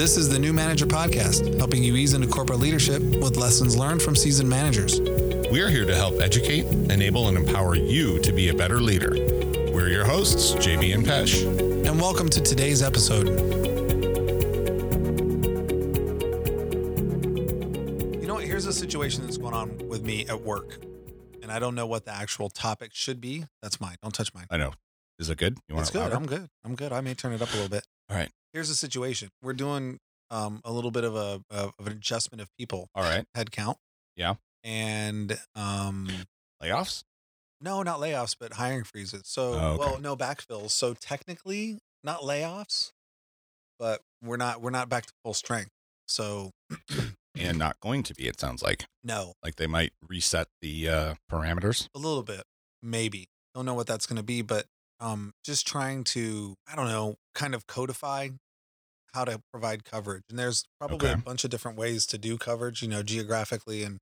This is the New Manager Podcast, helping you ease into corporate leadership with lessons learned from seasoned managers. We're here to help educate, enable, and empower you to be a better leader. We're your hosts, JB and Pesh. And welcome to today's episode. You know what? Here's a situation that's going on with me at work, and I don't know what the actual topic should be. That's mine. Don't touch mine. I know. Is it good? You It's it good. louder? I'm good. I'm good. I may turn it up a little bit. All right. Here's the situation. We're doing um, a little bit of a of an adjustment of people All right. head count. Yeah. And um, Layoffs? no, not layoffs, but hiring freezes. So, Oh, okay. well, no backfills. So technically, not layoffs, but we're not we're not back to full strength. So And not going to be, it sounds like. no, Like they might reset the uh, parameters. a little bit, maybe. Don't know what that's going to be, but um, just trying to I don't know, kind of codify how to provide coverage. And there's probably a bunch of different ways to do coverage, you know, geographically and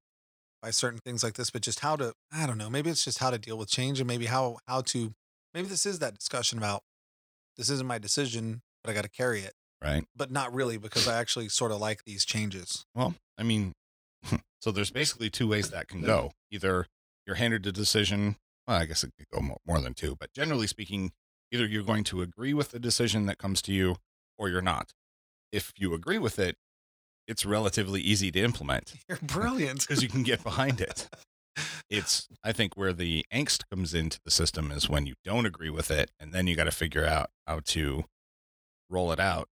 by certain things like this, but just how to I don't know, maybe it's just how to deal with change and maybe how how to maybe this is that discussion about this isn't my decision, but I got to carry it. Right. But not really because I actually sort of like these changes. Well, I mean, so there's basically two ways that can go. Either you're handed a decision. Well, I guess it could go mo- more than two, but generally speaking, either you're going to agree with the decision that comes to you or you're not. If you agree with it, it's relatively easy to implement You're brilliant. because you can get behind it. It's, I think, where the angst comes into the system is when you don't agree with it, and then you got to figure out how to roll it out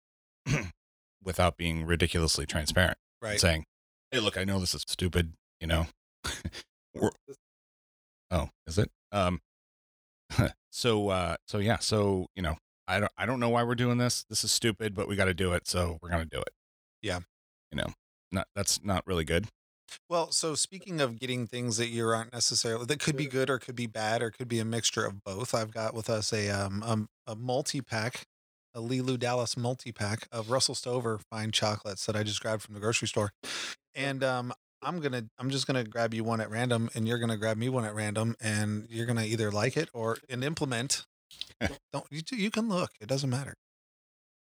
without being ridiculously transparent right. saying, "Hey, look, I know this is stupid, you know." Oh, is it? Um. so, uh, so yeah, so you know, I don't, I don't know why we're doing this. This is stupid, but we got to do it, so we're gonna do it. Yeah. You know, not that's not really good. Well, so speaking of getting things that you aren't necessarily that could be good or could be bad or could be a mixture of both. I've got with us a um um, a multi pack, a Lilu Dallas multi pack of Russell Stover fine chocolates that I just grabbed from the grocery store, and um I'm gonna I'm just gonna grab you one at random, and you're gonna grab me one at random, and you're gonna either like it or and implement. Don't you? You can look. It doesn't matter.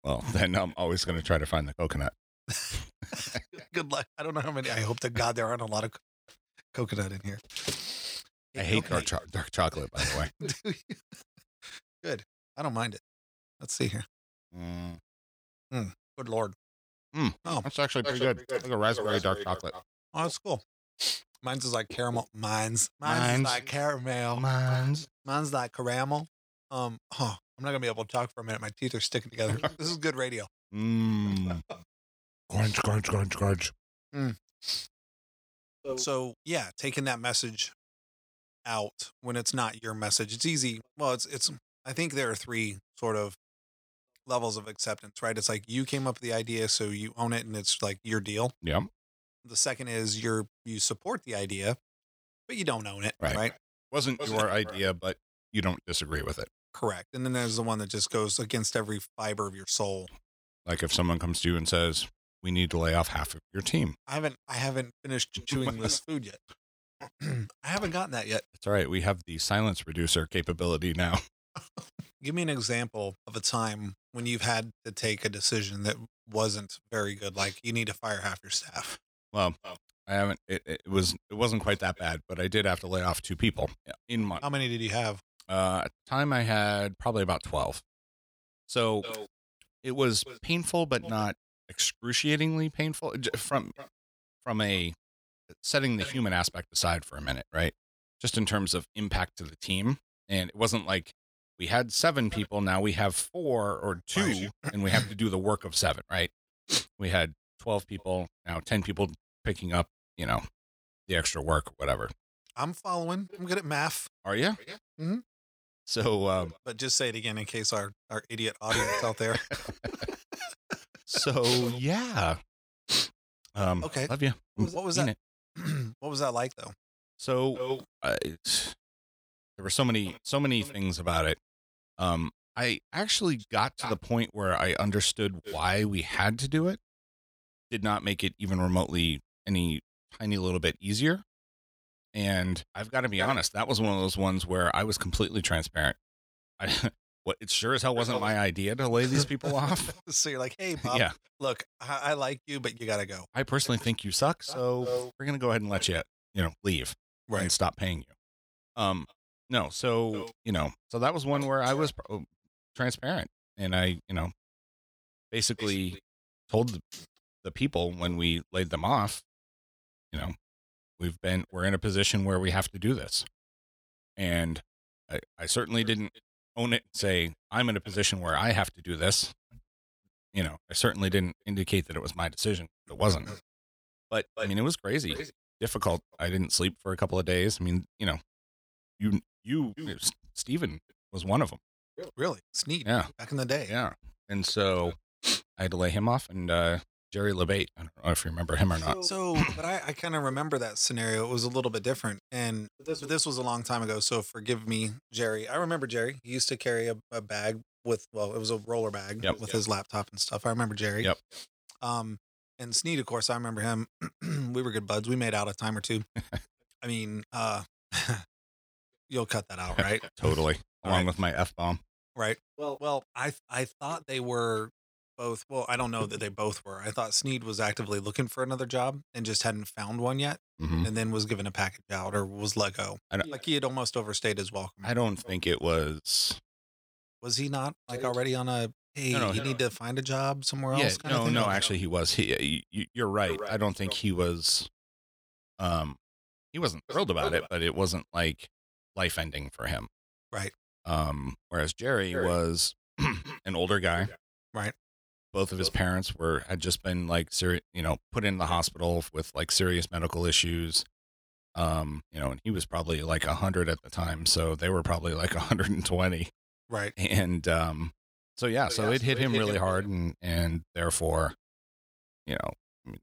Well, then I'm always gonna try to find the coconut. Good luck. I don't know how many. I hope to God there aren't a lot of co- coconut in here. I hate Okay. dark, cho- dark chocolate, by the way. Do? Good. I don't mind it. Let's see here. Mm, Good lord. Mm. Oh, that's actually pretty good. Like a raspberry dark chocolate. Oh, that's cool. Mine's is like caramel. Mine's. Mine's, Mine's- like caramel. Mine's. Mine's like caramel. Um. Oh, I'm not gonna be able to talk for a minute. My teeth are sticking together. this is good radio. Mmm. Crunch, crunch, crunch, crunch. So yeah, taking that message out when it's not your message. It's easy. Well, it's it's. I think there are three sort of levels of acceptance, right? It's like you came up with the idea, so you own it, and it's like your deal. Yep. The second is you're you support the idea, but you don't own it, Right. right? Wasn't your idea, but you don't disagree with it. Correct. And then there's the one that just goes against every fiber of your soul. Like if someone comes to you and says, "We need to lay off half of your team," I haven't I haven't finished chewing this food yet. I haven't gotten that yet. it's all right. We have the silence reducer capability now. Give me an example of a time when you've had to take a decision that wasn't very good. Like you need to fire half your staff. Well, I haven't. It, it was. It wasn't quite that bad, but I did have to lay off two people in my. How many did you have? Uh, at the time, I had probably about twelve. So it was painful, but not excruciatingly painful. From from a setting the human aspect aside for a minute, right? Just in terms of impact to the team, and it wasn't like we had seven people, now we have four or two, and we have to do the work of seven, right? We had twelve people, now ten people picking up, you know, the extra work, whatever. I'm following. I'm good at math. Are you? Mhm. So, um, But just say it again in case our, our idiot audience out there. so yeah. Um, Okay. love you. What was that? what was that like though? So uh, there were so many, so many things about it. Um, I actually got to the point where I understood why we had to do it. Did not make it even remotely any tiny little bit easier. And I've got to be honest, that was one of those ones where I was completely transparent. I what it sure as hell wasn't my idea to lay these people off. so you're like, hey, Bob, yeah, look, I, I like you, but you got to go. I personally think you suck, so we're gonna go ahead and let you, you know, leave right. and stop paying you. Um, no, so you know, so that was one where I was pro- transparent, and I, you know, basically told the, people when we laid them off, you know, we've been we're in a position where we have to do this, and I, I certainly didn't own it and say I'm in a position where I have to do this. You know, I certainly didn't indicate that it was my decision. It wasn't. But I mean, it was crazy, difficult. I didn't sleep for a couple of days. I mean, you know, you you Stephen was one of them. Really? Sneed. Yeah. Back in the day. Yeah. And so I had to lay him off and uh Jerry LeBate. I don't know if you remember him or not. So, but I, I kind of remember that scenario. It was a little bit different. And this, this was a long time ago. So forgive me, Jerry. I remember Jerry. He used to carry a, a bag with, well, it was a roller bag Yep. with Yep. his laptop and stuff. I remember Jerry. Yep. Um, and Sneed, of course, I remember him. we were good buds. We made out a time or two. I mean, uh, you'll cut that out, right? Totally. Along right. with my F bomb. Right. Well, well, I I thought they were both. Well, I don't know that they both were. I thought Sneed was actively looking for another job and just hadn't found one yet, hmm and then was given a package out or was let go. I don't- Like he had almost overstayed his welcome. I don't think it was Was he not like already on a? Hey, No, no, you he- need to find a job somewhere yeah, else. kind of no, no, actually he was. He you, you're right. I don't think he was um he wasn't thrilled about it, but it wasn't like life ending for him. Right. Um whereas Jerry was an older guy. Right. Both of his parents were had just been like serious, you know, put in the hospital with like serious medical issues. Um, you know, and he was probably like 100 at the time, so they were probably like 120 Right. and um so yeah so it hit him really hard and and therefore you know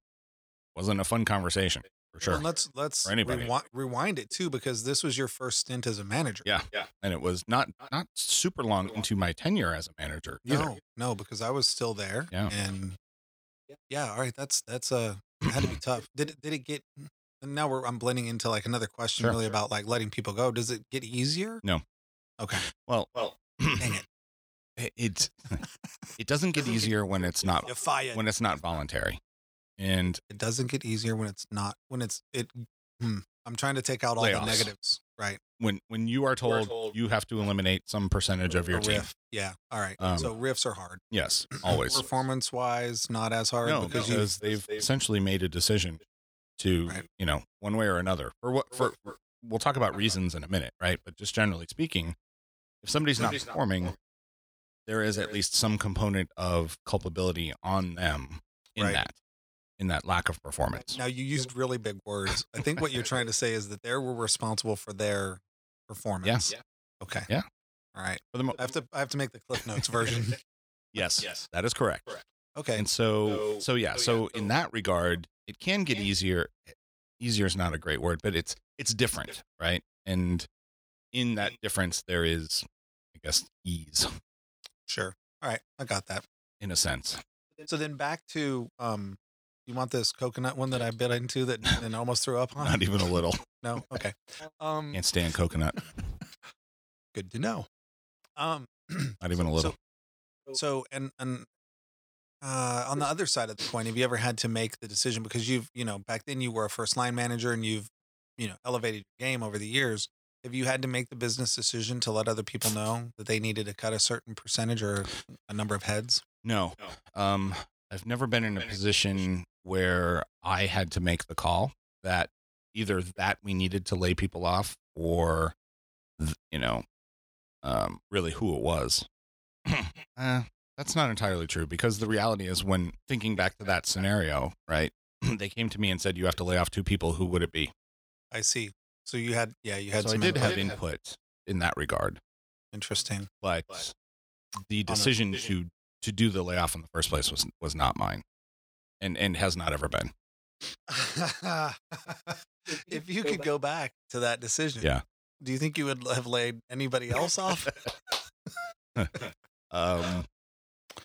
wasn't a fun conversation for sure Well, let's let's rewi- rewind it too because this was your first stint as a manager. yeah yeah, and it was not not super long into my tenure as a manager either. No, no, because I was still there. Yeah. And yeah, all right, that's that's uh it had to be tough. Did it did it get and now we're I'm blending into like another question Sure. really about like letting people go. Does it get easier? No. Okay. well well, Dang it. it it, it doesn't get easier when it's not when it's not voluntary and it doesn't get easier when it's not when it's it hmm, I'm trying to take out all the negatives. Right. when when you are told you have to eliminate some percentage of your team RIF. Yeah. All right. Um, so RIFs are hard. yes always Performance wise, not as hard no because because, you they've essentially made a decision to Right. you know one way or another for what for we'll talk about reasons in a minute right but just generally speaking if somebody's not performing there is at least some component of culpability on them in Right. that in that lack of performance Now you used really big words. I think what you're trying to say is that they were responsible for their performance. Yes. Okay. Yeah. All right. for the mo- I have to I have to make the Cliff Notes version. yes Yes. that is correct Correct. Okay. and so so yeah so in that regard it can get easier easier is not a great word but it's it's different right and in that difference there is i guess ease Sure. All right. I got that. in a sense So then back to um you want this coconut one that I bit into that and almost threw up on? not even a little No. Okay. Um can't stand coconut good to know. Um not even a little So, so and and uh, on the other side of the coin, have you ever had to make the decision because you've you know back then you were a first line manager and you've you know elevated your game over the years? Have you had to make the business decision to let other people know that they needed to cut a certain percentage or a number of heads? no um i've never been in a position where i had to make the call that either that we needed to lay people off or you know um really who it was uh, that's not entirely true because the reality is when thinking back to that scenario right they came to me and said you have to lay off two people who would it be I see. So you had yeah you had so i some did have input. input in that regard Interesting. but the decision to to do the layoff in the first place was was not mine and and has not ever been if you could go back to that decision, Yeah. do you think you would have laid anybody else off? um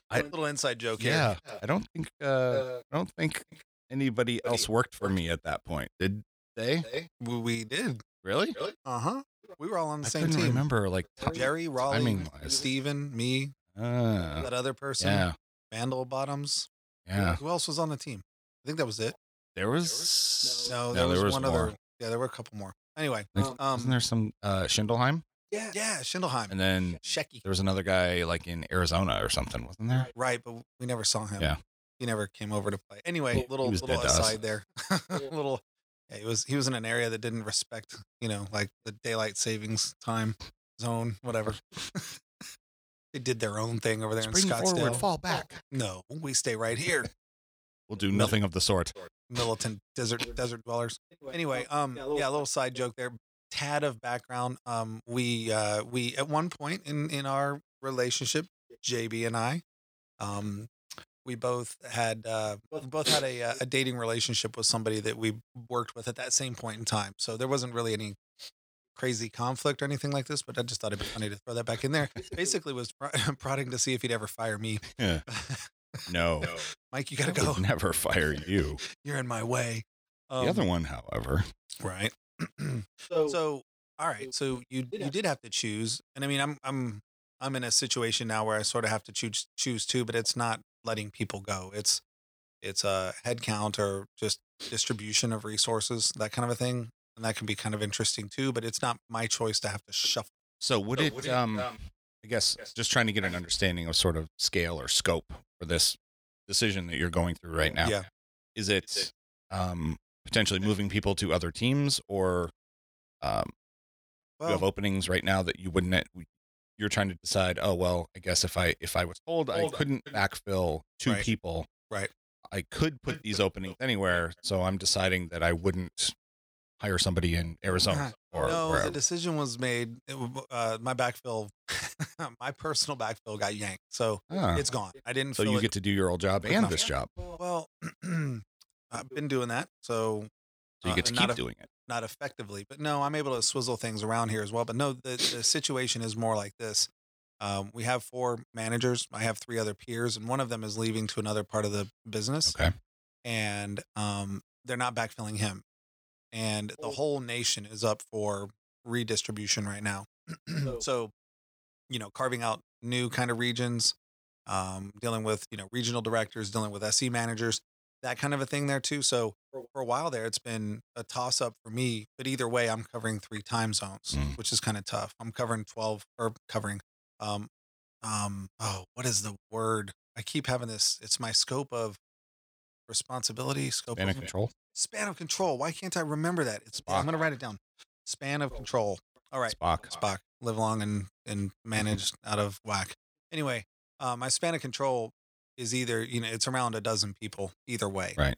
A little inside joke here. yeah i don't think uh i don't think anybody else worked for me at that point did they We- we did. really really? Uh huh. We were all on the I same couldn't team. remember like t- Jerry, Raleigh, timing-wise. Steven, me, uh, that other person, yeah, Vandal Bottoms. Yeah. Who else was on the team? I think that was it. There was No, there, was, there was one more. other. Yeah, there were a couple more. Anyway, Like, um, Wasn't there some uh, Schindelheim? yeah, yeah, Schindelheim, And then Shecky. there was another guy like in Arizona or something, wasn't there? Right, but we never saw him. Yeah. he never came over to play. Anyway, little little dead to us. aside there. little. Yeah, he was he was in an area that didn't respect, you know, like the daylight savings time zone, whatever. they did their own thing over there in Scottsdale. forward, fall back. No, we stay right here. We'll do nothing of the sort. militant desert desert dwellers. Anyway, um, yeah, a little side joke there. Tad of background. Um, we uh, we at one point in in our relationship, JB and I, um, we both had uh, we both had a uh, a dating relationship with somebody that we worked with at that same point in time. So there wasn't really any crazy conflict or anything like this. But I just thought it'd be funny to throw that back in there. Basically, was pr- prodding to see if he'd ever fire me. Yeah. No, Mike, you gotta I go. would never fire you. You're in my way. Um, the other one, however, right so, all right so you you did have to choose and i mean i'm i'm i'm in a situation now where i sort of have to choose choose too but it's not letting people go it's it's a head count or just distribution of resources that kind of a thing and that can be kind of interesting too but it's not my choice to have to shuffle so would it? Um, I guess just trying to get an understanding of sort of scale or scope for this decision that you're going through right now. yeah Is it um, potentially moving people to other teams, or um, you have openings right now that you wouldn't? You're trying to decide. Oh well, I guess if I if I was told I couldn't backfill two Right. people, Right. I could put these openings anywhere. So I'm deciding that I wouldn't hire somebody in Arizona or no wherever. the decision was made it, uh, my backfill my personal backfill got yanked so Ah, it's gone i didn't so you it get to do your old job and this job. Well, I've been doing that, so So you uh, get to not keep a- doing it. not effectively. But no, I'm able to swizzle things around here as well. But no, the, the situation is more like this. Um, we have four managers. I have three other peers, and one of them is leaving to another part of the business, Okay. and um, they're not backfilling him. And the whole nation is up for redistribution right now. so, you know, carving out new kind of regions, um, dealing with you know regional directors, dealing with SE managers, that kind of a thing there too. So for a while there, it's been a toss up for me. But either way, I'm covering three time zones, Mm. which is kind of tough. I'm covering twelve or covering, um, um, oh, what is the word? I keep having this. It's my scope of responsibility, scope Span of of control. Span of control. Why can't I remember that? It's I'm gonna write it down. Span of control. All right. Spock. Spock, live long and and managed out of whack. Anyway, uh, my span of control is either you know it's around a dozen people either way. Right.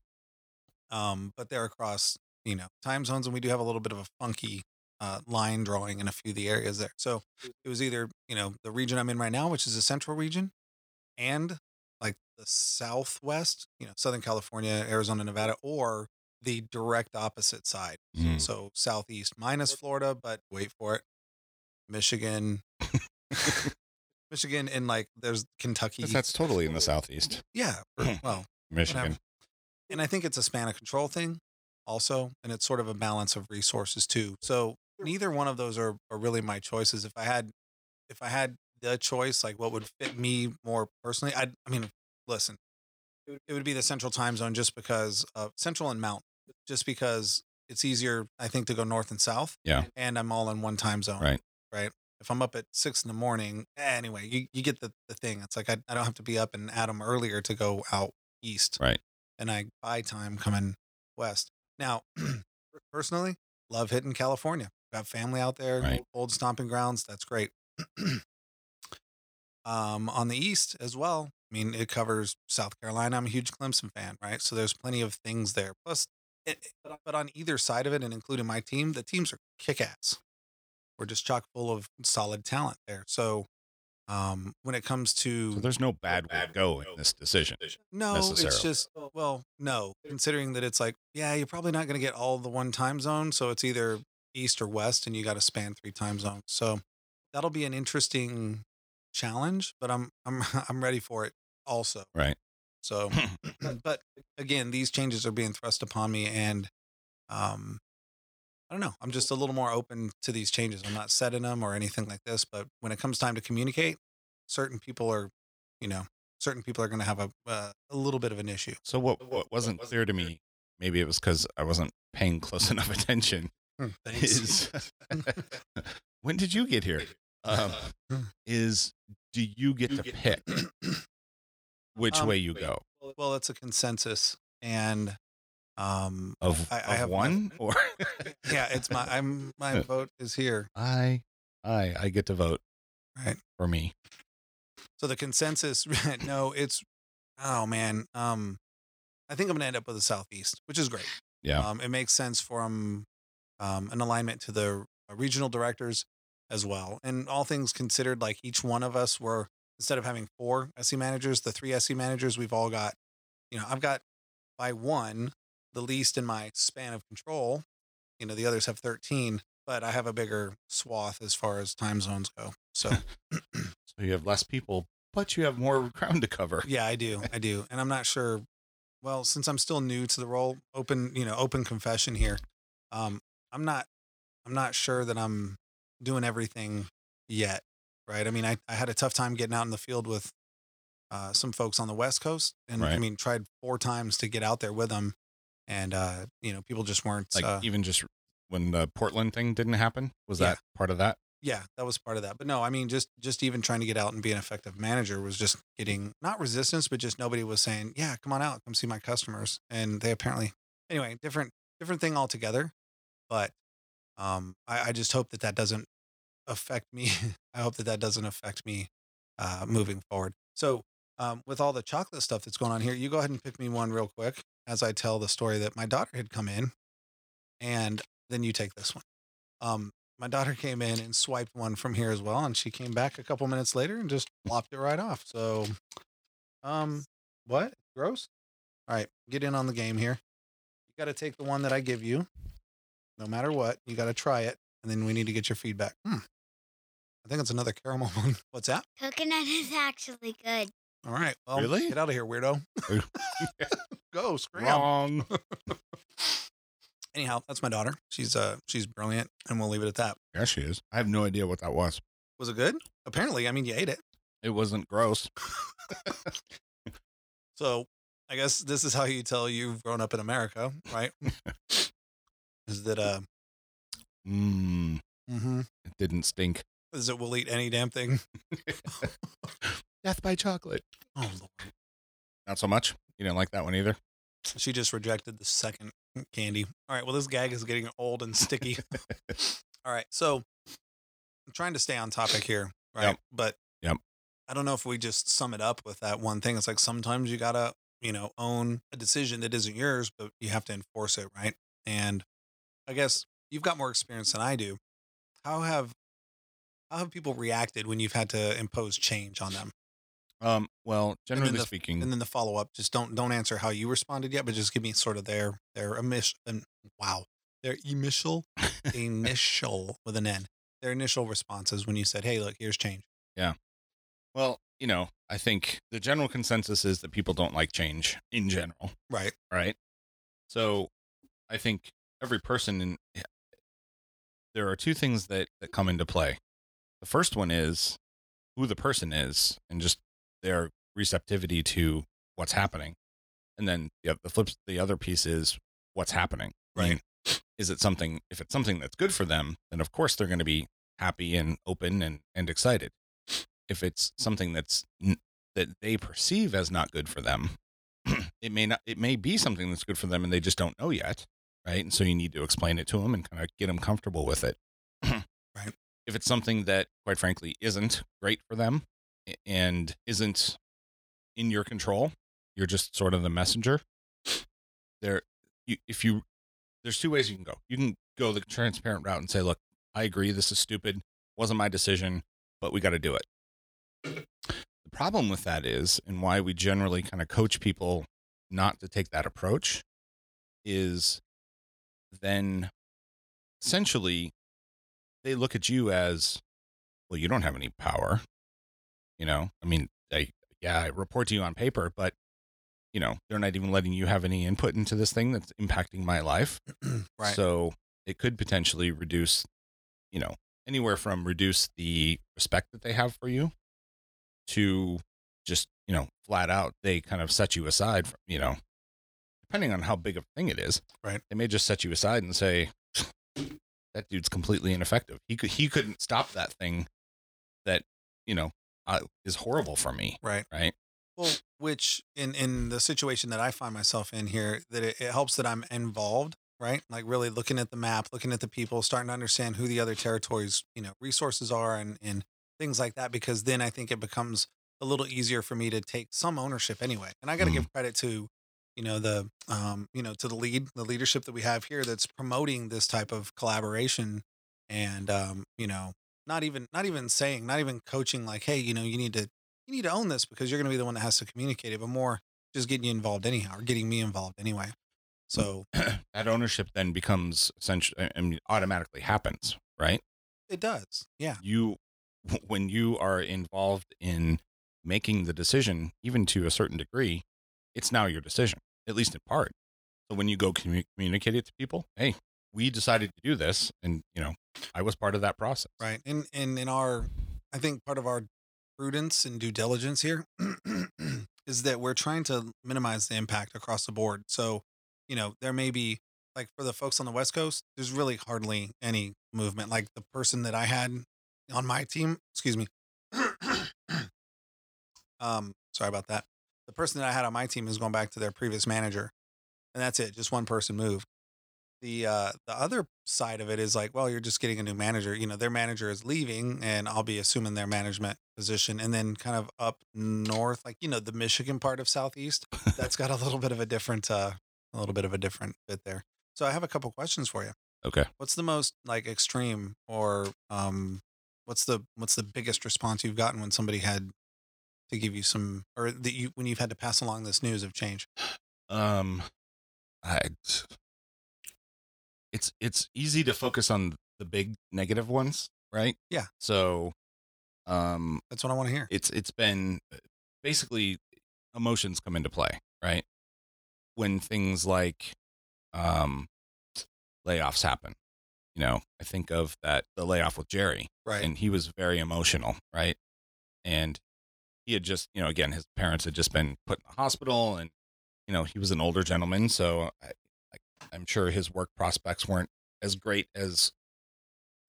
Um, but they're across you know time zones, and we do have a little bit of a funky uh, line drawing in a few of the areas there. So it was either you know the region I'm in right now, which is the central region, and like the southwest, you know, Southern California, Arizona, Nevada, or the direct opposite side. Mm. So southeast minus Florida, but wait for it, Michigan, Michigan, and like there's Kentucky. That's, totally in the southeast, yeah, or- well, Michigan. whatever. And I think it's a span of control thing, also, and it's sort of a balance of resources too. So neither one of those are, are really my choices. If I had, if I had the choice, like what would fit me more personally, I, I mean, listen, it would, it would be the central time zone just because of central and mountain, just because it's easier, I think, to go north and south. Yeah. And I'm all in one time zone. Right. Right. If I'm up at six in the morning, anyway, you, you get the, the thing. It's like I, I don't have to be up and at 'em earlier to go out east. Right. And I buy time coming west. Now, personally, love hitting California. Got family out there, Right. old stomping grounds. That's great. um, on the east as well. I mean, it covers South Carolina. I'm a huge Clemson fan, right? So there's plenty of things there. Plus, Eh, eh, but, but on either side of it, and including my team, the teams are kick ass. We're just chock full of solid talent there. So um, when it comes to So there's no bad way to go in this decision. no, it's just uh, well, no. Considering that it's like, yeah, you're probably not going to get all the one time zone, so it's either east or west, and you got to span three time zones. So that'll be an interesting challenge, but I'm I'm I'm ready for it also. Right. So, but again, these changes are being thrust upon me, and um, I don't know. I'm just a little more open to these changes. I'm not setting them or anything like this, but when it comes time to communicate, certain people are, you know, certain people are going to have a uh, a little bit of an issue. So what what wasn't clear to me, maybe it was because I wasn't paying close enough attention. Is when did you get here? Um, is do you get to pick which Um, way you go well, it's a consensus, and um, of, I- I of have one or yeah, it's my I'm my vote is here. I I I get to vote Right. for me. So the consensus, no, it's oh man, um, I think I'm gonna end up with the southeast, which is great. Yeah. Um, it makes sense from um, an alignment to the uh, regional directors as well. And all things considered, like each one of us were instead of having four SE managers, the three SE managers, we've all got, you know, I've got by one the least in my span of control. You know, the others have 13, but I have a bigger swath as far as time zones go. So So you have less people, but you have more ground to cover. Yeah, I do. I do. And I'm not sure. Well, since I'm still new to the role, open, you know, open confession here. Um, I'm not, I'm not sure that I'm doing everything yet. Right. I mean, I, I had a tough time getting out in the field with uh, some folks on the West Coast. And I mean, tried four times to get out there with them. And, uh, you know, people just weren't, Like uh, even just when the Portland thing didn't happen, was Yeah. that part of that? yeah, that was part of that. But no, I mean, just just even trying to get out and be an effective manager was just getting not resistance, but just nobody was saying, "Yeah, come on out, come see my customers." And they apparently, anyway, different different thing altogether. But um, I, I just hope that that doesn't affect me. I hope that that doesn't affect me uh, moving forward. So um, with all the chocolate stuff that's going on here, you go ahead and pick me one real quick as I tell the story that my daughter had come in, and then you take this one. Um, my daughter came in and swiped one from here as well, and she came back a couple minutes later and just plopped it right off. So, um, what? Gross. All right, get in on the game here. You got to take the one that I give you, no matter what. You got to try it, and then we need to get your feedback. Hmm. I think it's another caramel one. What's that? Coconut is actually good. All right. Well, Really? get out of here, weirdo. Go scram. Wrong. Anyhow, that's my daughter. She's uh she's brilliant, and we'll leave it at that. Yeah, she is. I have no idea what that was. Was it good? Apparently, I mean, you ate it. It wasn't gross. So I guess this is how you tell you've grown up in America, right? is that uh Mm, mm-hmm. it didn't stink. Is it we'll eat any damn thing? Death by chocolate. Oh Lord. Not so much. You didn't like that one either. She just rejected the second candy. All right, well this gag is getting old and sticky. All right, so I'm trying to stay on topic here, right? Yep. But Yep. I don't know if we just sum it up with that one thing. It's like sometimes you gotta, you know, own a decision that isn't yours, but you have to enforce it, right? And I guess you've got more experience than I do. How have how have people reacted when you've had to impose change on them? Um, well, generally the- speaking, And then the follow up, just don't don't answer how you responded yet, but just give me sort of their their initial. Wow, their initial initial with an N. Their initial responses when you said, "Hey, look, here's change." Yeah. Well, you know, I think the general consensus is that people don't like change in general, Right. right? So, I think every person in there are two things that that come into play. The first one is who the person is and just their receptivity to what's happening. And then yeah, the flip the other piece is what's happening. Right. Is it something if it's something that's good for them, then of course they're going to be happy and open and and excited. If it's something that's that they perceive as not good for them, it may not it may be something that's good for them and they just don't know yet, right? And so you need to explain it to them and kind of get them comfortable with it. If it's something that quite frankly isn't great for them and isn't in your control, you're just sort of the messenger. There you, if you there's two ways you can go. You can go the transparent route and say, "Look, I agree this is stupid. Wasn't my decision, but we got to do it." The problem with that is, and why we generally kind of coach people not to take that approach, is then essentially they look at you as, well, you don't have any power. You know, I mean, I, yeah, I report to you on paper, but you know, they're not even letting you have any input into this thing that's impacting my life. right. So it could potentially reduce, you know, anywhere from reduce the respect that they have for you to just, you know, flat out, they kind of set you aside from, you know, depending on how big of a thing it is. Right. They may just set you aside and say, that dude's completely ineffective. He could, he couldn't stop that thing that, you know, uh, is horrible for me. Right. Right. Well, which in in the situation that I find myself in here, that it, it helps that I'm involved, right? Like really looking at the map, looking at the people, starting to understand who the other territories, you know, resources are, and and things like that. Because then I think it becomes a little easier for me to take some ownership anyway. And I got to Mhm. give credit to, you know, the um, you know, to the lead, the leadership that we have here that's promoting this type of collaboration, and um, you know, not even not even saying, not even coaching, like, hey, you know, you need to you need to own this because you're going to be the one that has to communicate it, but more just getting you involved anyhow or getting me involved anyway. So that ownership then becomes essentially, I mean, automatically happens, right? it does. Yeah. You, when you are involved in making the decision, even to a certain degree, it's now your decision, at least in part. So when you go commu- communicate it to people, hey, we decided to do this, and you know, I was part of that process. Right. And, and in our, I think part of our prudence and due diligence here is that we're trying to minimize the impact across the board. So, you know, there may be like for the folks on the West Coast, there's really hardly any movement. Like the person that I had on my team, excuse me. um, sorry about that. The person that I had on my team is going back to their previous manager. And that's it. Just one person moved. The uh the other side of it is like, well, you're just getting a new manager. You know, their manager is leaving and I'll be assuming their management position. And then kind of up north, like, you know, the Michigan part of Southeast, that's got a little bit of a different uh a little bit of a different bit there. So I have a couple questions for you. Okay. What's the most like extreme or um what's the what's the biggest response you've gotten when somebody had to give you some or that you when you've had to pass along this news of change? Um, I, it's it's easy to focus on the big negative ones, right? Yeah. So, um, That's what I want to hear. it's it's been basically emotions come into play, right? When things like um layoffs happen. You know, I think of that the layoff with Jerry Right. and he was very emotional, right? And he had just, you know, again, his parents had just been put in the hospital, and you know, he was an older gentleman, so I, I'm sure his work prospects weren't as great as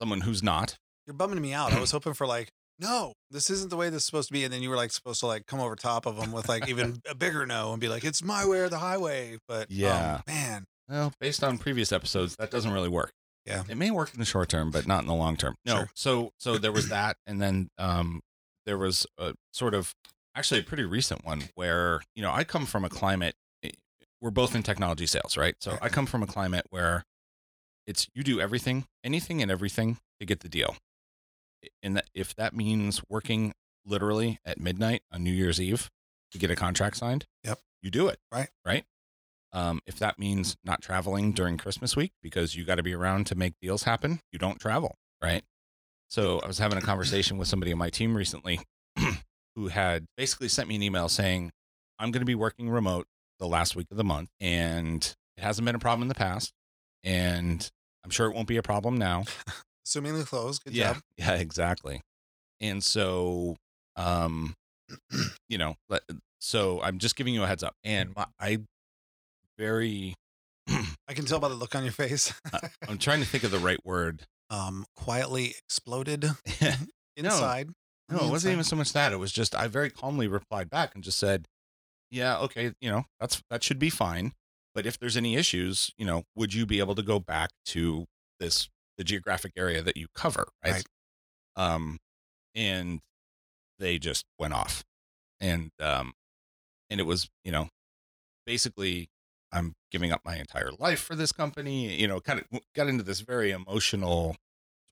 someone who's not. You're bumming me out. I was hoping for like, no, this isn't the way this is supposed to be. And then you were like supposed to like come over top of them with like even a bigger no and be like, it's my way or the highway. But um, Yeah. man, Well, based on previous episodes, that doesn't really work. Yeah. It may work in the short term, but not in the long term. No. Sure. So so there was that, and then um, there was a sort of actually a pretty recent one where you know I come from a climate. eh, We're both in technology sales, right? So I come from a climate where it's you do everything, anything and everything to get the deal. And that if that means working literally at midnight on New Year's Eve to get a contract signed, Yep. you do it. Right. Right. Um, if that means not traveling during Christmas week because you got to be around to make deals happen, you don't travel, right? So I was having a conversation with somebody on my team recently who had basically sent me an email saying, I'm going to be working remote the last week of the month, and it hasn't been a problem in the past, and I'm sure it won't be a problem now. assuming the close, good yeah, job. yeah, exactly. And so, um, you know, so I'm just giving you a heads up, and my, I very, I can tell by the look on your face. I'm trying to think of the right word. Um, quietly exploded inside. on no, it wasn't even so much that. It was just I very calmly replied back and just said, "Yeah, okay, you know, that's that should be fine. But if there's any issues, you know, would you be able to go back to this the geographic area that you cover, right?" Right. Um, and they just went off, and um, and it was you know, basically I'm giving up my entire life for this company. You know, kind of got into this very emotional,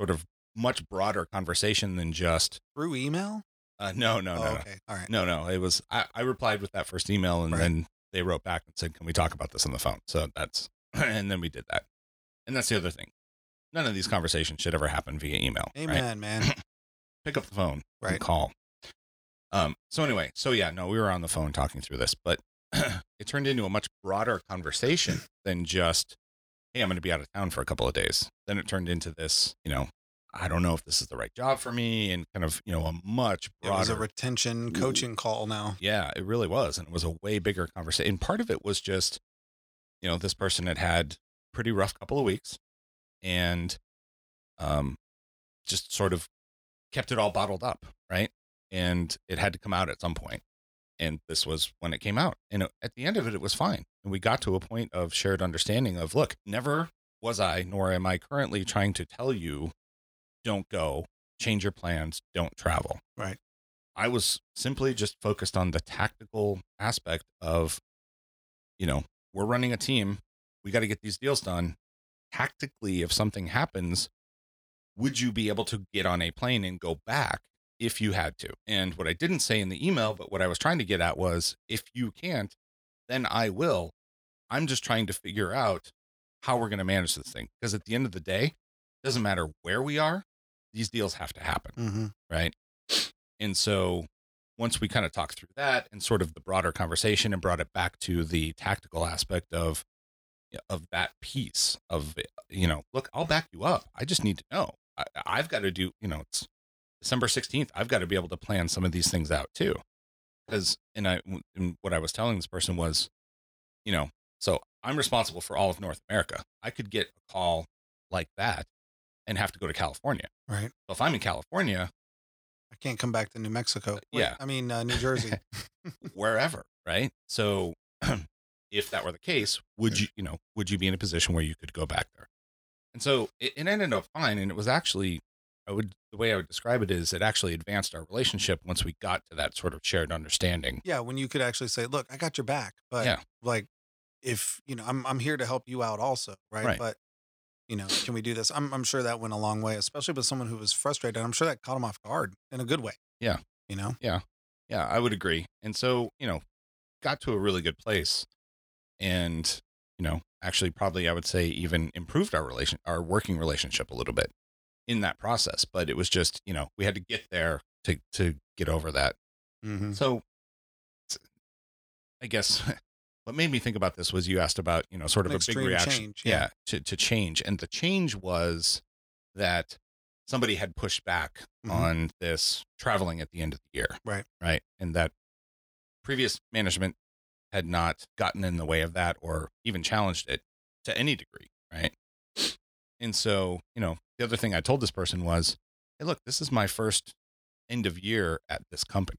sort of much broader conversation than just through email. uh, no, no, no, oh, no, okay, all right. no, no. It was I, I replied with that first email, and Right. then they wrote back and said, "Can we talk about this on the phone?" So that's and then we did that, and that's the other thing. None of these conversations should ever happen via email. right? Amen, man. Pick up the phone, and Right. call. Um. So anyway, so yeah, no, we were on the phone talking through this, but it turned into a much broader conversation than just hey, I'm going to be out of town for a couple of days. Then it turned into this, you know, I don't know if this is the right job for me and kind of, you know, a much It was a broader. retention coaching call now. yeah, it really was. And it was a way bigger conversation. And part of it was just, you know, this person had had pretty rough couple of weeks and um, just sort of kept it all bottled up. Right. And it had to come out at some point. And this was when it came out. And uh, at the end of it, it was fine. And we got to a point of shared understanding of look, never was I, nor am I currently trying to tell you, don't go, change your plans, don't travel. Right. I was simply just focused on the tactical aspect of, you know, we're running a team. We got to get these deals done. Tactically, if something happens, would you be able to get on a plane and go back if you had to? And what I didn't say in the email, but what I was trying to get at was if you can't, then I will. I'm just trying to figure out how we're going to manage this thing. Because at the end of the day, it doesn't matter where we are, these deals have to happen Mm-hmm. right? And so once we kind of talked through that and sort of the broader conversation and brought it back to the tactical aspect of of that piece of you know, look, I'll back you up. I just need to know. I, I've got to do, you know, it's December 16th. I've got to be able to plan some of these things out too. Because and I and what I was telling this person was, you know, so I'm responsible for all of North America. I could get a call like that and have to go to California. Right. So if I'm in California, I can't come back to New Mexico. Wait, yeah. I mean, uh, New Jersey. wherever, right? So if that were the case, would you, you know, would you be in a position where you could go back there? And so it, it ended up fine. And it was actually, I would, the way I would describe it is it actually advanced our relationship once we got to that sort of shared understanding. yeah. When you could actually say, look, I got your back, but Yeah. like, if, you know, I'm, I'm here to help you out also. Right. Right. But, you know, can we do this? I'm, I'm sure that went a long way, especially with someone who was frustrated. I'm sure that caught him off guard in a good way. Yeah. You know? Yeah, yeah, I would agree. And so, you know, got to a really good place and, you know, actually probably I would say even improved our relation, our working relationship a little bit in that process. But it was just, you know, we had to get there to, to get over that Mm-hmm. So I guess what made me think about this was you asked about, you know, sort of An a big reaction. change, yeah. yeah, to, to change. And the change was that somebody had pushed back Mhm. on this traveling at the end of the year. Right. Right. And that previous management had not gotten in the way of that or even challenged it to any degree. Right. And so, you know, the other thing I told this person was, hey, look, this is my first end of year at this company.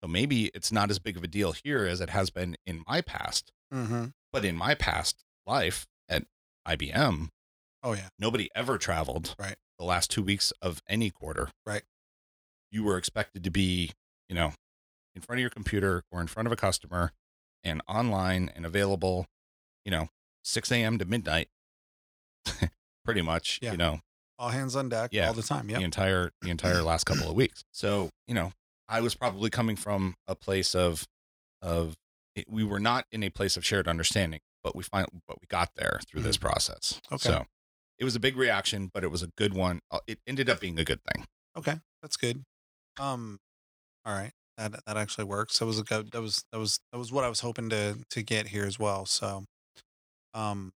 So maybe it's not as big of a deal here as it has been in my past. Mm-hmm. But in my past life at IBM, Oh yeah. nobody ever traveled Right. the last two weeks of any quarter. Right. You were expected to be, you know, in front of your computer or in front of a customer and online and available, you know, 6 a.m. to midnight, pretty much, Yeah. you know, All hands on deck Yeah. all the time. Yeah. The entire the entire last couple of weeks. So you know, I was probably coming from a place of of it, we were not in a place of shared understanding, but we find but we got there through this process. Mm-hmm. Okay. So it was a big reaction, but it was a good one. Uh, It ended up being a good thing. Okay, that's good. Um, all right, that that actually works. That was a good. That was that was that was what I was hoping to to get here as well. So, um,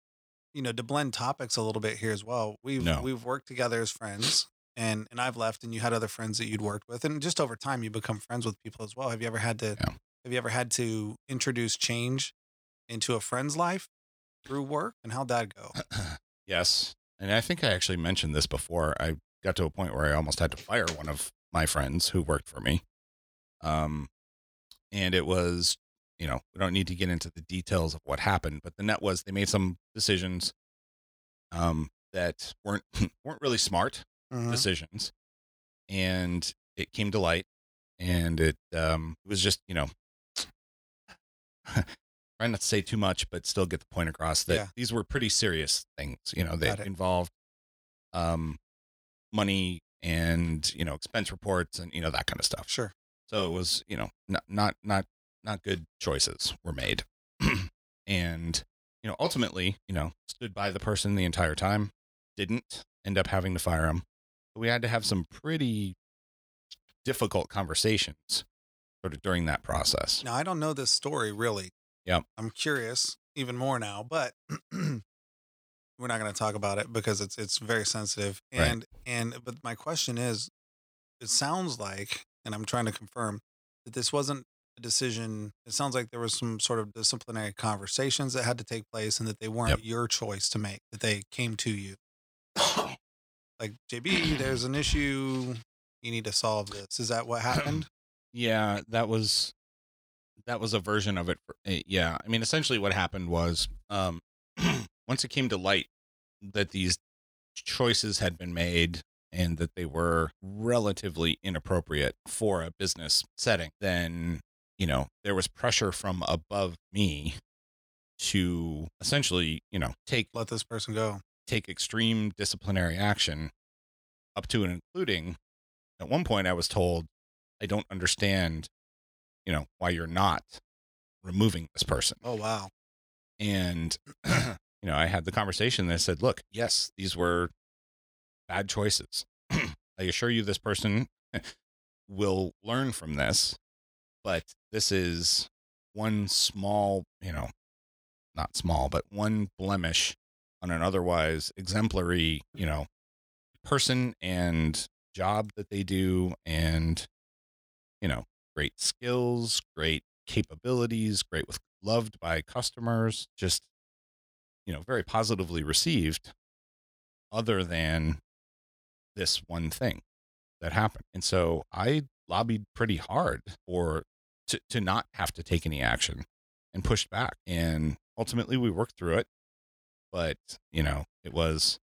you know, to blend topics a little bit here as well. We've No. we've worked together as friends, and and I've left, and you had other friends that you'd worked with, and just over time you become friends with people as well. Have you ever had to? Yeah. Have you ever had to introduce change into a friend's life through work, and how'd that go? yes, and I think I actually mentioned this before. I got to a point where I almost had to fire one of my friends who worked for me. Um, and it was, you know, we don't need to get into the details of what happened, but the net was they made some decisions, um, that weren't weren't really smart Mhm. decisions, and it came to light, and it um was just, you know. Trying not to say too much, but still get the point across that Yeah. these were pretty serious things. You know, that involved um, money and you know expense reports and you know that kind of stuff. Sure. So it was you know not not not not good choices were made, and you know ultimately you know stood by the person the entire time. Didn't end up having to fire him. But we had to have some pretty difficult conversations sort of during that process. Now I don't know this story really. Yeah. I'm curious even more now, but we're not going to talk about it because it's it's very sensitive. Right. And and but my question is, it sounds like, and I'm trying to confirm that this wasn't decision. It sounds like there was some sort of disciplinary conversations that had to take place, and that they weren't Yep. your choice to make. That they came to you. Like JB, there's an issue. You need to solve this. Is that what happened? Yeah, that was that was a version of it. For, eh, yeah, I mean, essentially, what happened was um, once it came to light that these choices had been made and that they were relatively inappropriate for a business setting, then you know there was pressure from above me to essentially, you know, take Let this person go. take extreme disciplinary action up to and including at one point I was told I don't understand you know why you're not removing this person Oh wow. and you know I had the conversation that said look yes these were bad choices I assure you this person will learn from this but this is one small you know not small but one blemish on an otherwise exemplary, you know, person and job that they do and you know, great skills, great capabilities, great with loved by customers, just you know, very positively received other than this one thing that happened. And so I lobbied pretty hard for to, to not have to take any action and pushed back. And ultimately we worked through it but you know it was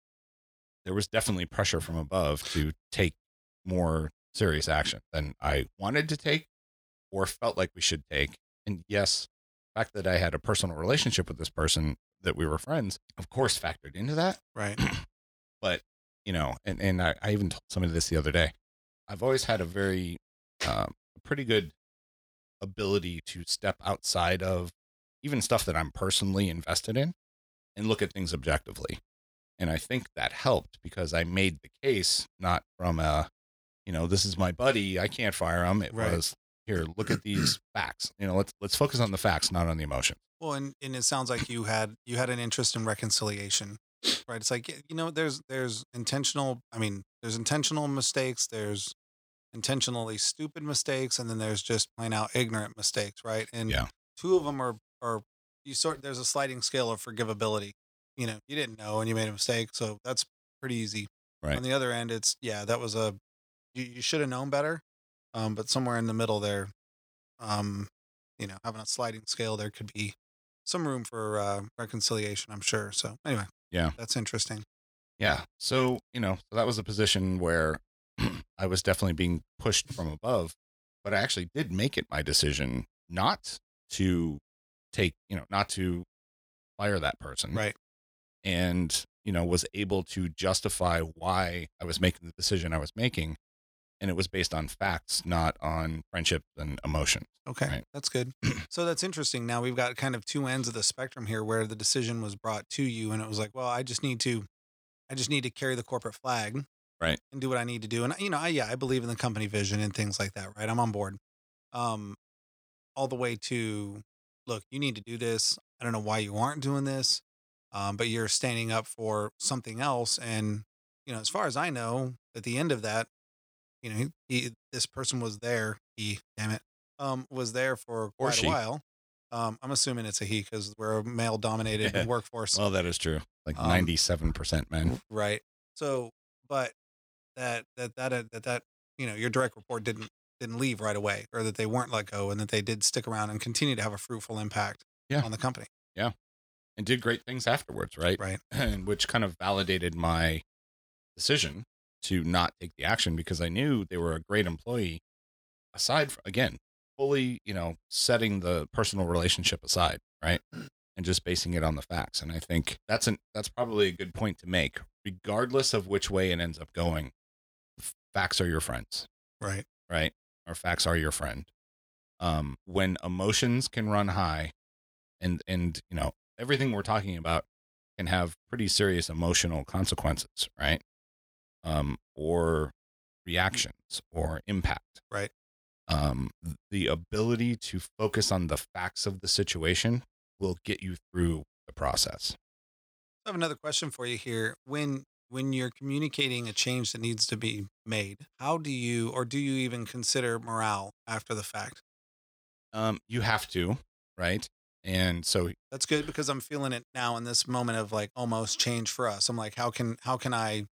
there was definitely pressure from above to take more serious action than i wanted to take or felt like we should take and yes the fact that i had a personal relationship with this person that we were friends of course factored into that Right. but you know and, and I, I even told somebody this the other day i've always had a very um, pretty good ability to step outside of even stuff that i'm personally invested in and look at things objectively and i think that helped because i made the case not from a you know this is my buddy i can't fire him it Right. was here look at these facts you know let's let's focus on the facts not on the emotion Well, and, and it sounds like you had you had an interest in reconciliation, right? It's like you know, there's there's intentional. I mean, there's intentional mistakes. There's intentionally stupid mistakes, and then there's just plain out ignorant mistakes, right? And Yeah. two of them are are you sort. There's a sliding scale of forgivability. You know, you didn't know and you made a mistake, so that's pretty easy. Right. On the other end, it's yeah, that was a you, you should have known better, um, but somewhere in the middle there, um, you know, having a sliding scale, there could be some room for uh, reconciliation, I'm sure. So anyway, Yeah. that's interesting. Yeah. So, you know, so that was a position where I was definitely being pushed from above, but I actually did make it my decision not to take, you know, not to fire that person. Right. And, you know, was able to justify why I was making the decision I was making. And it was based on facts, not on friendship and emotion. Okay, Right. that's good. so that's interesting. Now we've got kind of two ends of the spectrum here, where the decision was brought to you, and it was like, well, I just need to, I just need to carry the corporate flag, Right. and do what I need to do. And you know, I, yeah, I believe in the company vision and things like that. Right, I'm on board. Um, all the way to, look, you need to do this. I don't know why you aren't doing this, um, but you're standing up for something else. And you know, as far as I know, at the end of that, you know, he, he this person was there. He, damn it, um, was there for Or quite a while. Um, I'm assuming it's a he because we're a male dominated Yeah. workforce. Well, that is true. Like Um, 97% men. right. So, but that, that, that, uh, that, that, you know, your direct report didn't, didn't leave right away or that they weren't let go and that they did stick around and continue to have a fruitful impact Yeah. on the company. Yeah. And did great things afterwards, right? Right. And which kind of validated my decision to not take the action because I knew they were a great employee. Aside from, again, fully, you know, setting the personal relationship aside, right? And just basing it on the facts. And I think that's an that's probably a good point to make. Regardless of which way it ends up going, facts are your friends Right. right? Or facts are your friend. Um, when emotions can run high, and and you know everything we're talking about can have pretty serious emotional consequences, right? Um, or reactions or impact. Right. Um, the ability to focus on the facts of the situation will get you through the process. I have another question for you here. When when you're communicating a change that needs to be made, how do you or do you even consider morale after the fact? Um, you have to, right? And so That's good because I'm feeling it now in this moment of like almost change for us. I'm like, how can how can I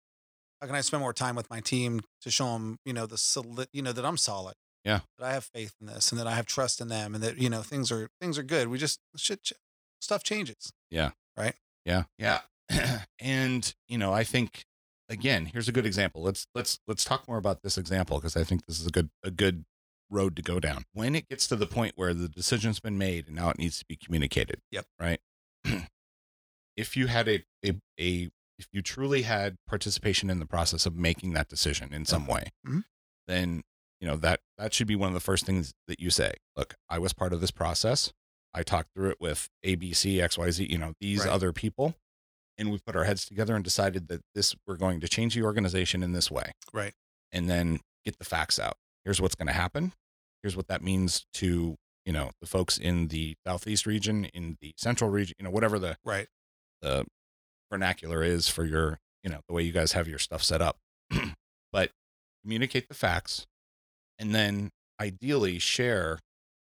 how can I spend more time with my team to show them, you know, the solid, you know, that I'm solid. Yeah. That I have faith in this and that I have trust in them and that you know things are things are good. We just shit stuff changes. Yeah. Right. Yeah. Yeah. and, you know, I think again, here's a good example. Let's let's let's talk more about this example because I think this is a good a good road to go down. When it gets to the point where the decision's been made and now it needs to be communicated. Yep. Right? if you had a a, a if you truly had participation in the process of making that decision in some way, Mhm. then you know that that should be one of the first things that you say. Look, I was part of this process. I talked through it with A, B, C, X, Y, Z. You know these Right. other people, and we put our heads together and decided that this we're going to change the organization in this way, Right. and then get the facts out. Here's what's going to happen. Here's what that means to you know the folks in the southeast region, in the central region, you know whatever the Right. the vernacular is for your you know the way you guys have your stuff set up but communicate the facts and then ideally share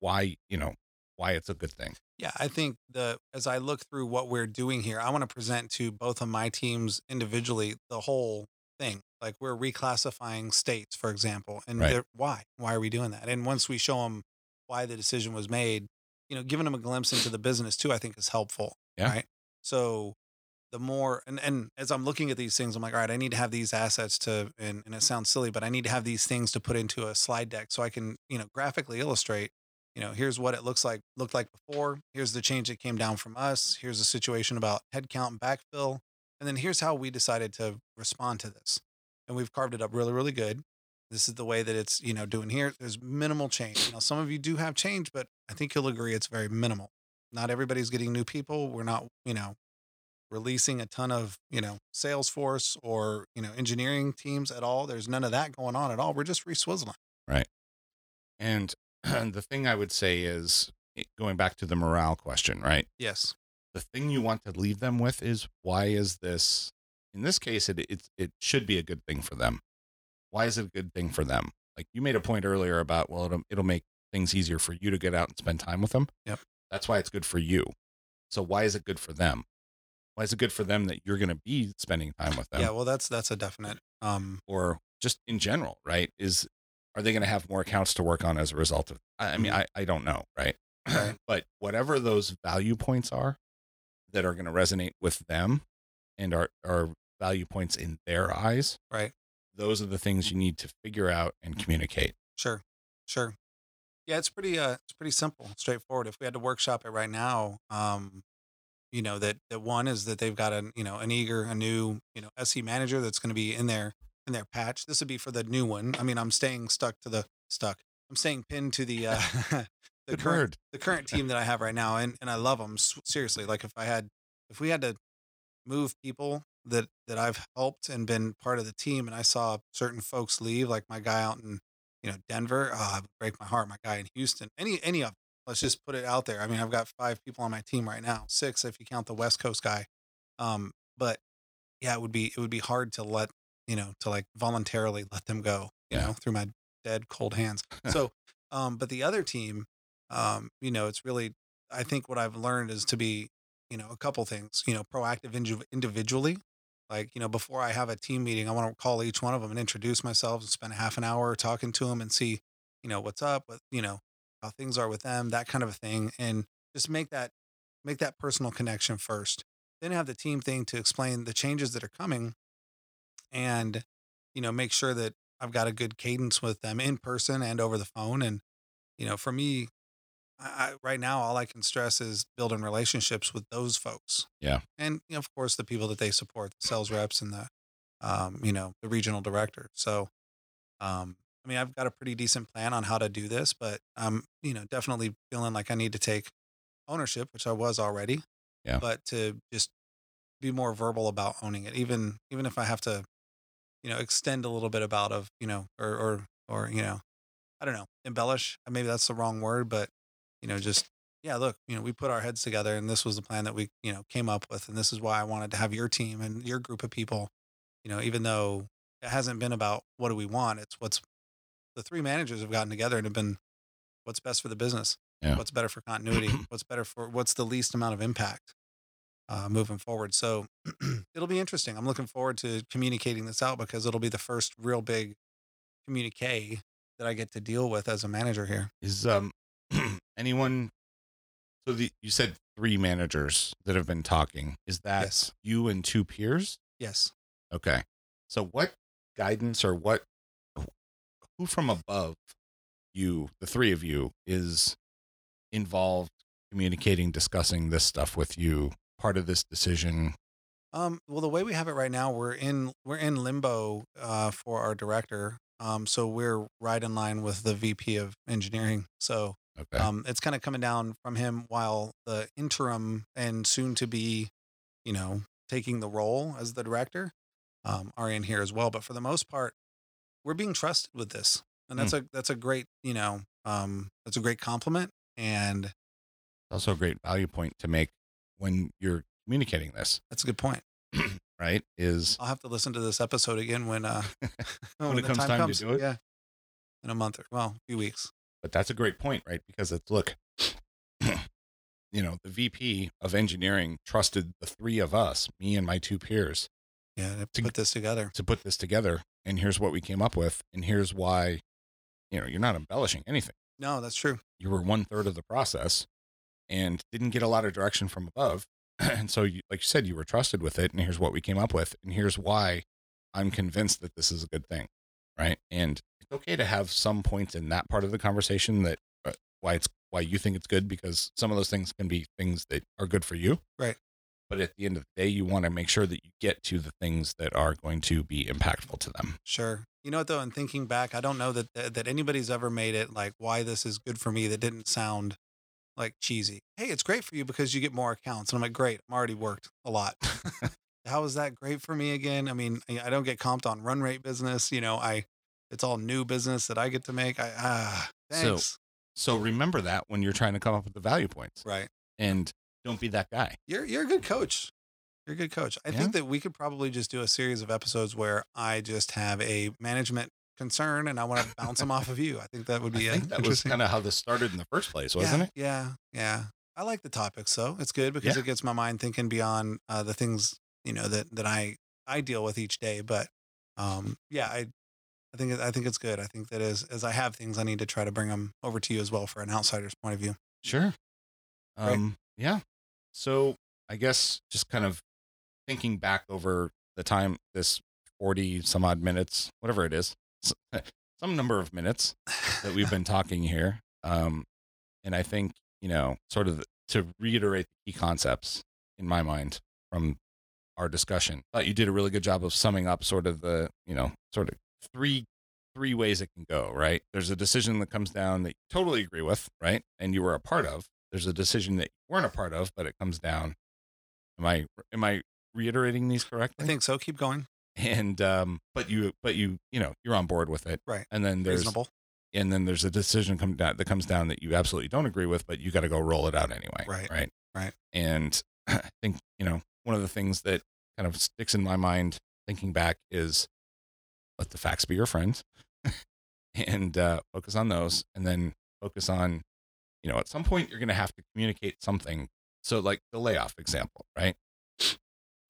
why you know why it's a good thing Yeah, I think the as I look through what we're doing here, I want to present to both of my teams individually the whole thing. Like we're reclassifying states, for example, and Right. why? Why are we doing that? And once we show them why the decision was made, you know, giving them a glimpse into the business too, I think is helpful. Yeah. Right. So the more and and as I'm looking at these things, I'm like, all right, I need to have these assets to and, and it sounds silly, but I need to have these things to put into a slide deck so I can, you know, graphically illustrate you know, here's what it looks like looked like before. Here's the change that came down from us. Here's the situation about headcount and backfill. And then here's how we decided to respond to this. And we've carved it up really, really good. This is the way that it's, you know, doing here. There's minimal change. Now, some of you do have change, but I think you'll agree it's very minimal. Not everybody's getting new people. We're not, you know, releasing a ton of, you know, Salesforce or, you know, engineering teams at all. There's none of that going on at all. We're just reswizzling. Right. And the thing i would say is eh, going back to the morale question right Yes. the thing you want to leave them with is why is this in this case it it, it should be a good thing for them why is it a good thing for them like you made a point earlier about well it'll, it'll make things easier for you to get out and spend time with them Yep. that's why it's good for you so why is it good for them why is it good for them that you're going to be spending time with them Yeah. Well, that's, that's a definite, um, or just in general right is are they going to have more accounts to work on as a result of i, mean I, I don't know right Right. but whatever those value points are that are going to resonate with them and are, are value points in their eyes right. those are the things you need to figure out and communicate Sure, sure. Yeah, it's pretty uh it's pretty simple, straightforward. If we had to workshop it right now, um, you know, that that one is that they've got a you know an eager, a new, you know, SE manager that's gonna be in their in their patch. This would be for the new one. I mean, I'm staying stuck to the stuck. I'm staying pinned to the uh the Good current word. the current team that I have right now, and and I love them seriously. Like if I had, if we had to move people that that I've helped and been part of the team, and I saw certain folks leave, like my guy out in you know Denver, oh, break my heart. My guy in Houston, any any of them. Let's just put it out there. I mean, I've got five people on my team right now, six if you count the West Coast guy. Um, but yeah, it would be it would be hard to let you know to like voluntarily let them go. You Yeah. know, through my dead cold hands. So, um, but the other team, um, you know, it's really, I think what I've learned is to be, you know, a couple things, you know, proactive indiv- individually. Like, you know, before I have a team meeting, I want to call each one of them and introduce myself and spend half an hour talking to them and see, you know, what's up, what, you know, how things are with them, that kind of a thing. And just make that, make that personal connection first. Then have the team thing to explain the changes that are coming and, you know, make sure that I've got a good cadence with them in person and over the phone. And, you know, for me, I, right now, all I can stress is building relationships with those folks. Yeah. And, you know, of course, the people that they support, the sales reps and the, um, you know, the regional director. So, um, I mean, I've got a pretty decent plan on how to do this, but I'm, you know, definitely feeling like I need to take ownership, which I was already. Yeah. But to just be more verbal about owning it, even even if I have to, you know, extend a little bit about of, you know, or or or you know, I don't know, embellish. Uh, maybe that's the wrong word, but you know, just yeah, look, you know, we put our heads together and this was the plan that we, you know, came up with. And this is why I wanted to have your team and your group of people, you know, even though it hasn't been about what do we want, it's what's the three managers have gotten together and have been what's best for the business, Yeah. what's better for continuity, what's better for what's the least amount of impact uh, moving forward. So it'll be interesting. I'm looking forward to communicating this out because it'll be the first real big communique that I get to deal with as a manager here. Is um anyone? So the you said three managers that have been talking. Is that Yes. you and two peers? Yes. Okay. So what guidance or what who from above you, the three of you, is involved communicating, discussing this stuff with you, part of this decision? Um, well, the way we have it right now, we're in we're in limbo uh, for our director. Um, so we're right in line with the VP of engineering. So Okay. um, it's kind of coming down from him, while the interim and soon to be, you know, taking the role as the director, um, are in here as well. But for the most part, we're being trusted with this, and that's a that's a great you know um, that's a great compliment. And also a great value point to make when you're communicating this, that's a good point. right? Is I'll have to listen to this episode again when uh When it the comes time to do it? Yeah, in a month or well, a few weeks. but that's a great point, right? Because it's look, you know, the VP of engineering trusted the three of us, me and my two peers, Yeah, to To- put this together. to put this together. And here's what we came up with. And here's why, you know, you're not embellishing anything. No, that's true. You were one third of the process and didn't get a lot of direction from above. and so, you, like you said, you were trusted with it. And here's what we came up with. And here's why I'm convinced that this is a good thing. Right. And it's okay to have some points in that part of the conversation that uh, why it's why you think it's good because some of those things can be things that are good for you. Right. But at the end of the day, you want to make sure that you get to the things that are going to be impactful to them. Sure. You know what though? In thinking back, I don't know that that, that anybody's ever made it like why this is good for me that didn't sound like cheesy. Hey, it's great for you because you get more accounts. And I'm like, great. I'm already worked a lot. How is that great for me again? I mean, I don't get comped on run rate business. You know, I it's all new business that I get to make. I ah So- thanks. So remember that when you're trying to come up with the value points right. and don't be that guy. You're you're a good coach. You're a good coach. I Yeah. think that we could probably just do a series of episodes where I just have a management concern and I want to bounce them off of you. I think that would be uh, think that was kind of how this started in the first place, wasn't yeah, it? Yeah, yeah. I like the topics though. It's good because Yeah. it gets my mind thinking beyond uh, the things you know that that I I deal with each day. But um, yeah, I I think I think it's good. I think that as as I have things, I need to try to bring them over to you as well for an outsider's point of view. Sure. Um, yeah. So I guess just kind of thinking back over the time, this 40 some odd minutes, whatever it is, some number of minutes that we've been talking here. Um, and I think, you know, sort of to reiterate the key concepts in my mind from our discussion, I thought you did a really good job of summing up sort of the, you know, sort of three three ways it can go, right? There's a decision that comes down that you totally agree with, right? And you were a part of. There's a decision that you weren't a part of, but it comes down. Am I am I reiterating these correctly? I think so. Keep going. And um but you but you you know you're on board with it Right. and then there's Reasonable. and then there's a decision come down that comes down that you absolutely don't agree with but you got to go roll it out anyway Right. right Right. and i think you know one of the things that kind of sticks in my mind thinking back is let the facts be your friend and uh, focus on those and then focus on you know at some point you're going to have to communicate something so like the layoff example right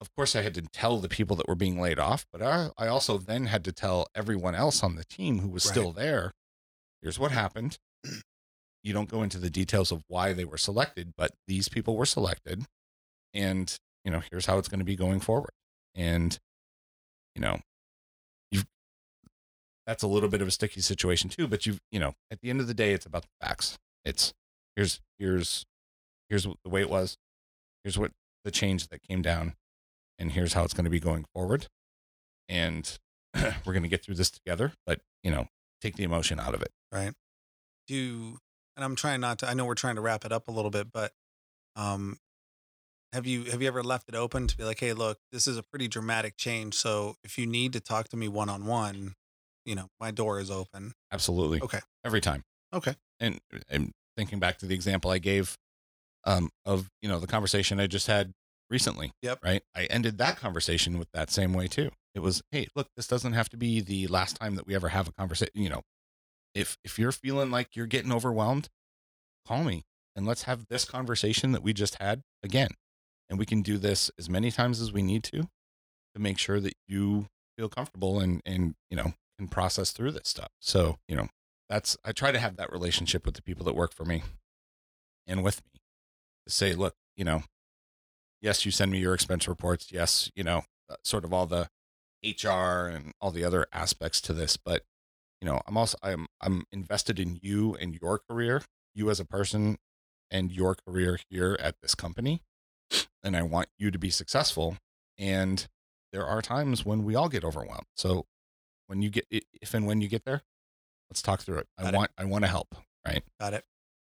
of course i had to tell the people that were being laid off but i, I also then had to tell everyone else on the team who was Right. still there here's what happened. You don't go into the details of why they were selected but these people were selected and you know here's how it's going to be going forward. And you know you've that's a little bit of a sticky situation too but you've you know at the end of the day it's about the facts. It's here's here's here's the way it was. Here's what the change that came down and here's how it's going to be going forward and we're going to get through this together but you know take the emotion out of it right? Do and I'm trying not to. I know we're trying to wrap it up a little bit, but um, have you have you ever left it open to be like, hey, look, this is a pretty dramatic change. So if you need to talk to me one on one, you know, my door is open. absolutely Okay. every time Okay. and and thinking back to the example i gave um, of you know the conversation I just had recently. Yep. Right. I ended that conversation with that same way too. It was, hey, look, this doesn't have to be the last time that we ever have a conversation. You know, if if you're feeling like you're getting overwhelmed, call me and let's have this conversation that we just had again. And we can do this as many times as we need to to make sure that you feel comfortable and and you know can process through this stuff. So, you know, that's I try to have that relationship with the people that work for me and with me to say, look, you know, yes, you send me your expense reports. Yes, you know, uh, sort of all the HR and all the other aspects to this, but you know, I'm also I'm I'm invested in you and your career, you as a person and your career here at this company. And I want you to be successful. And there are times when we all get overwhelmed. So when you get if and when you get there, let's talk through it. I Got it. want I want to help, right? Got it.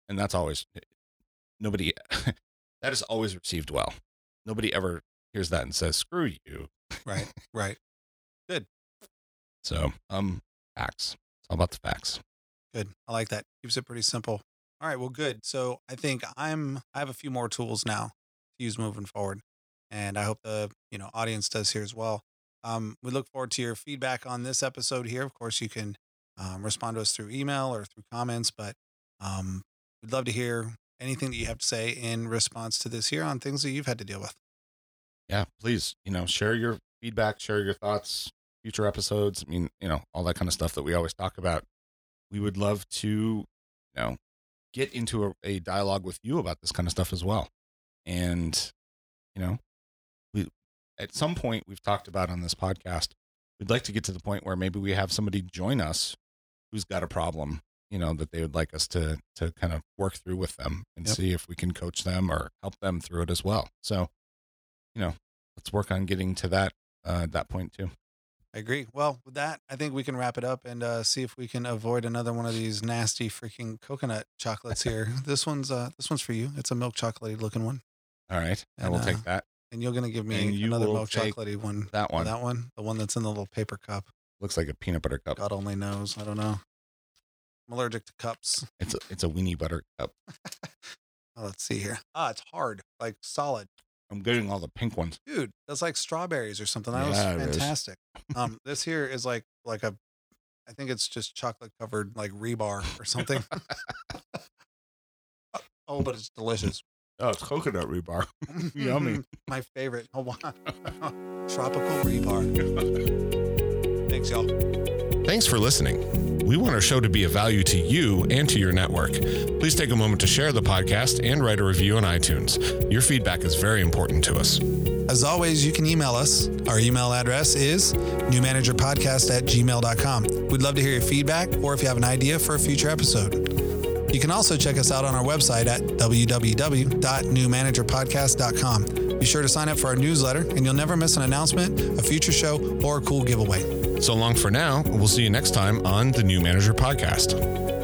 And that's always nobody that is always received well. Nobody ever hears that and says, "Screw you." Right. Right. Good. So, um, facts. It's all about the facts. Good. I like that. Keeps it pretty simple. All right. Well, good. So I think I'm. I have a few more tools now to use moving forward, and I hope the you know audience does here as well. Um, we look forward to your feedback on this episode here. Of course, you can um, respond to us through email or through comments, but um, we'd love to hear anything that you have to say in response to this here on things that you've had to deal with. Yeah, please, you know, share your feedback, share your thoughts, future episodes. I mean, you know, all that kind of stuff that we always talk about. We would love to, you know, get into a, a dialogue with you about this kind of stuff as well. And, you know, we at some point we've talked about on this podcast, we'd like to get to the point where maybe we have somebody join us who's got a problem, you know, that they would like us to to kind of work through with them and Yep. see if we can coach them or help them through it as well. So, you know, let's work on getting to that uh that point too. I agree. Well, with that, I think we can wrap it up and uh, see if we can avoid another one of these nasty freaking coconut chocolates here. this one's uh, this one's for you. It's a milk chocolatey looking one, All right. I And, will uh, take that. and you're gonna give me another milk chocolatey one. That one That one, the one that's in the little paper cup. looks like a peanut butter cup. God only knows. I don't know. I'm allergic to cups. It's a, it's a weenie butter cup. Oh, let's see here. Ah, it's hard, like solid. I'm getting all the pink ones. Dude, that's like strawberries or something. That Yeah, was is. fantastic. um, this here is like like a, I think it's just chocolate covered like rebar or something. oh, but it's delicious. Oh, it's coconut rebar. Yummy. My favorite. Hold on. Tropical rebar. Thanks, y'all. Thanks for listening. We want our show to be of value to you and to your network. Please take a moment to share the podcast and write a review on iTunes. Your feedback is very important to us. As always, you can email us. Our email address is newmanagerpodcast at gmail.com. We'd love to hear your feedback or if you have an idea for a future episode. You can also check us out on our website at www.newmanagerpodcast.com. Be sure to sign up for our newsletter and you'll never miss an announcement, a future show, or a cool giveaway. So long for now. We'll see you next time on the New Manager Podcast.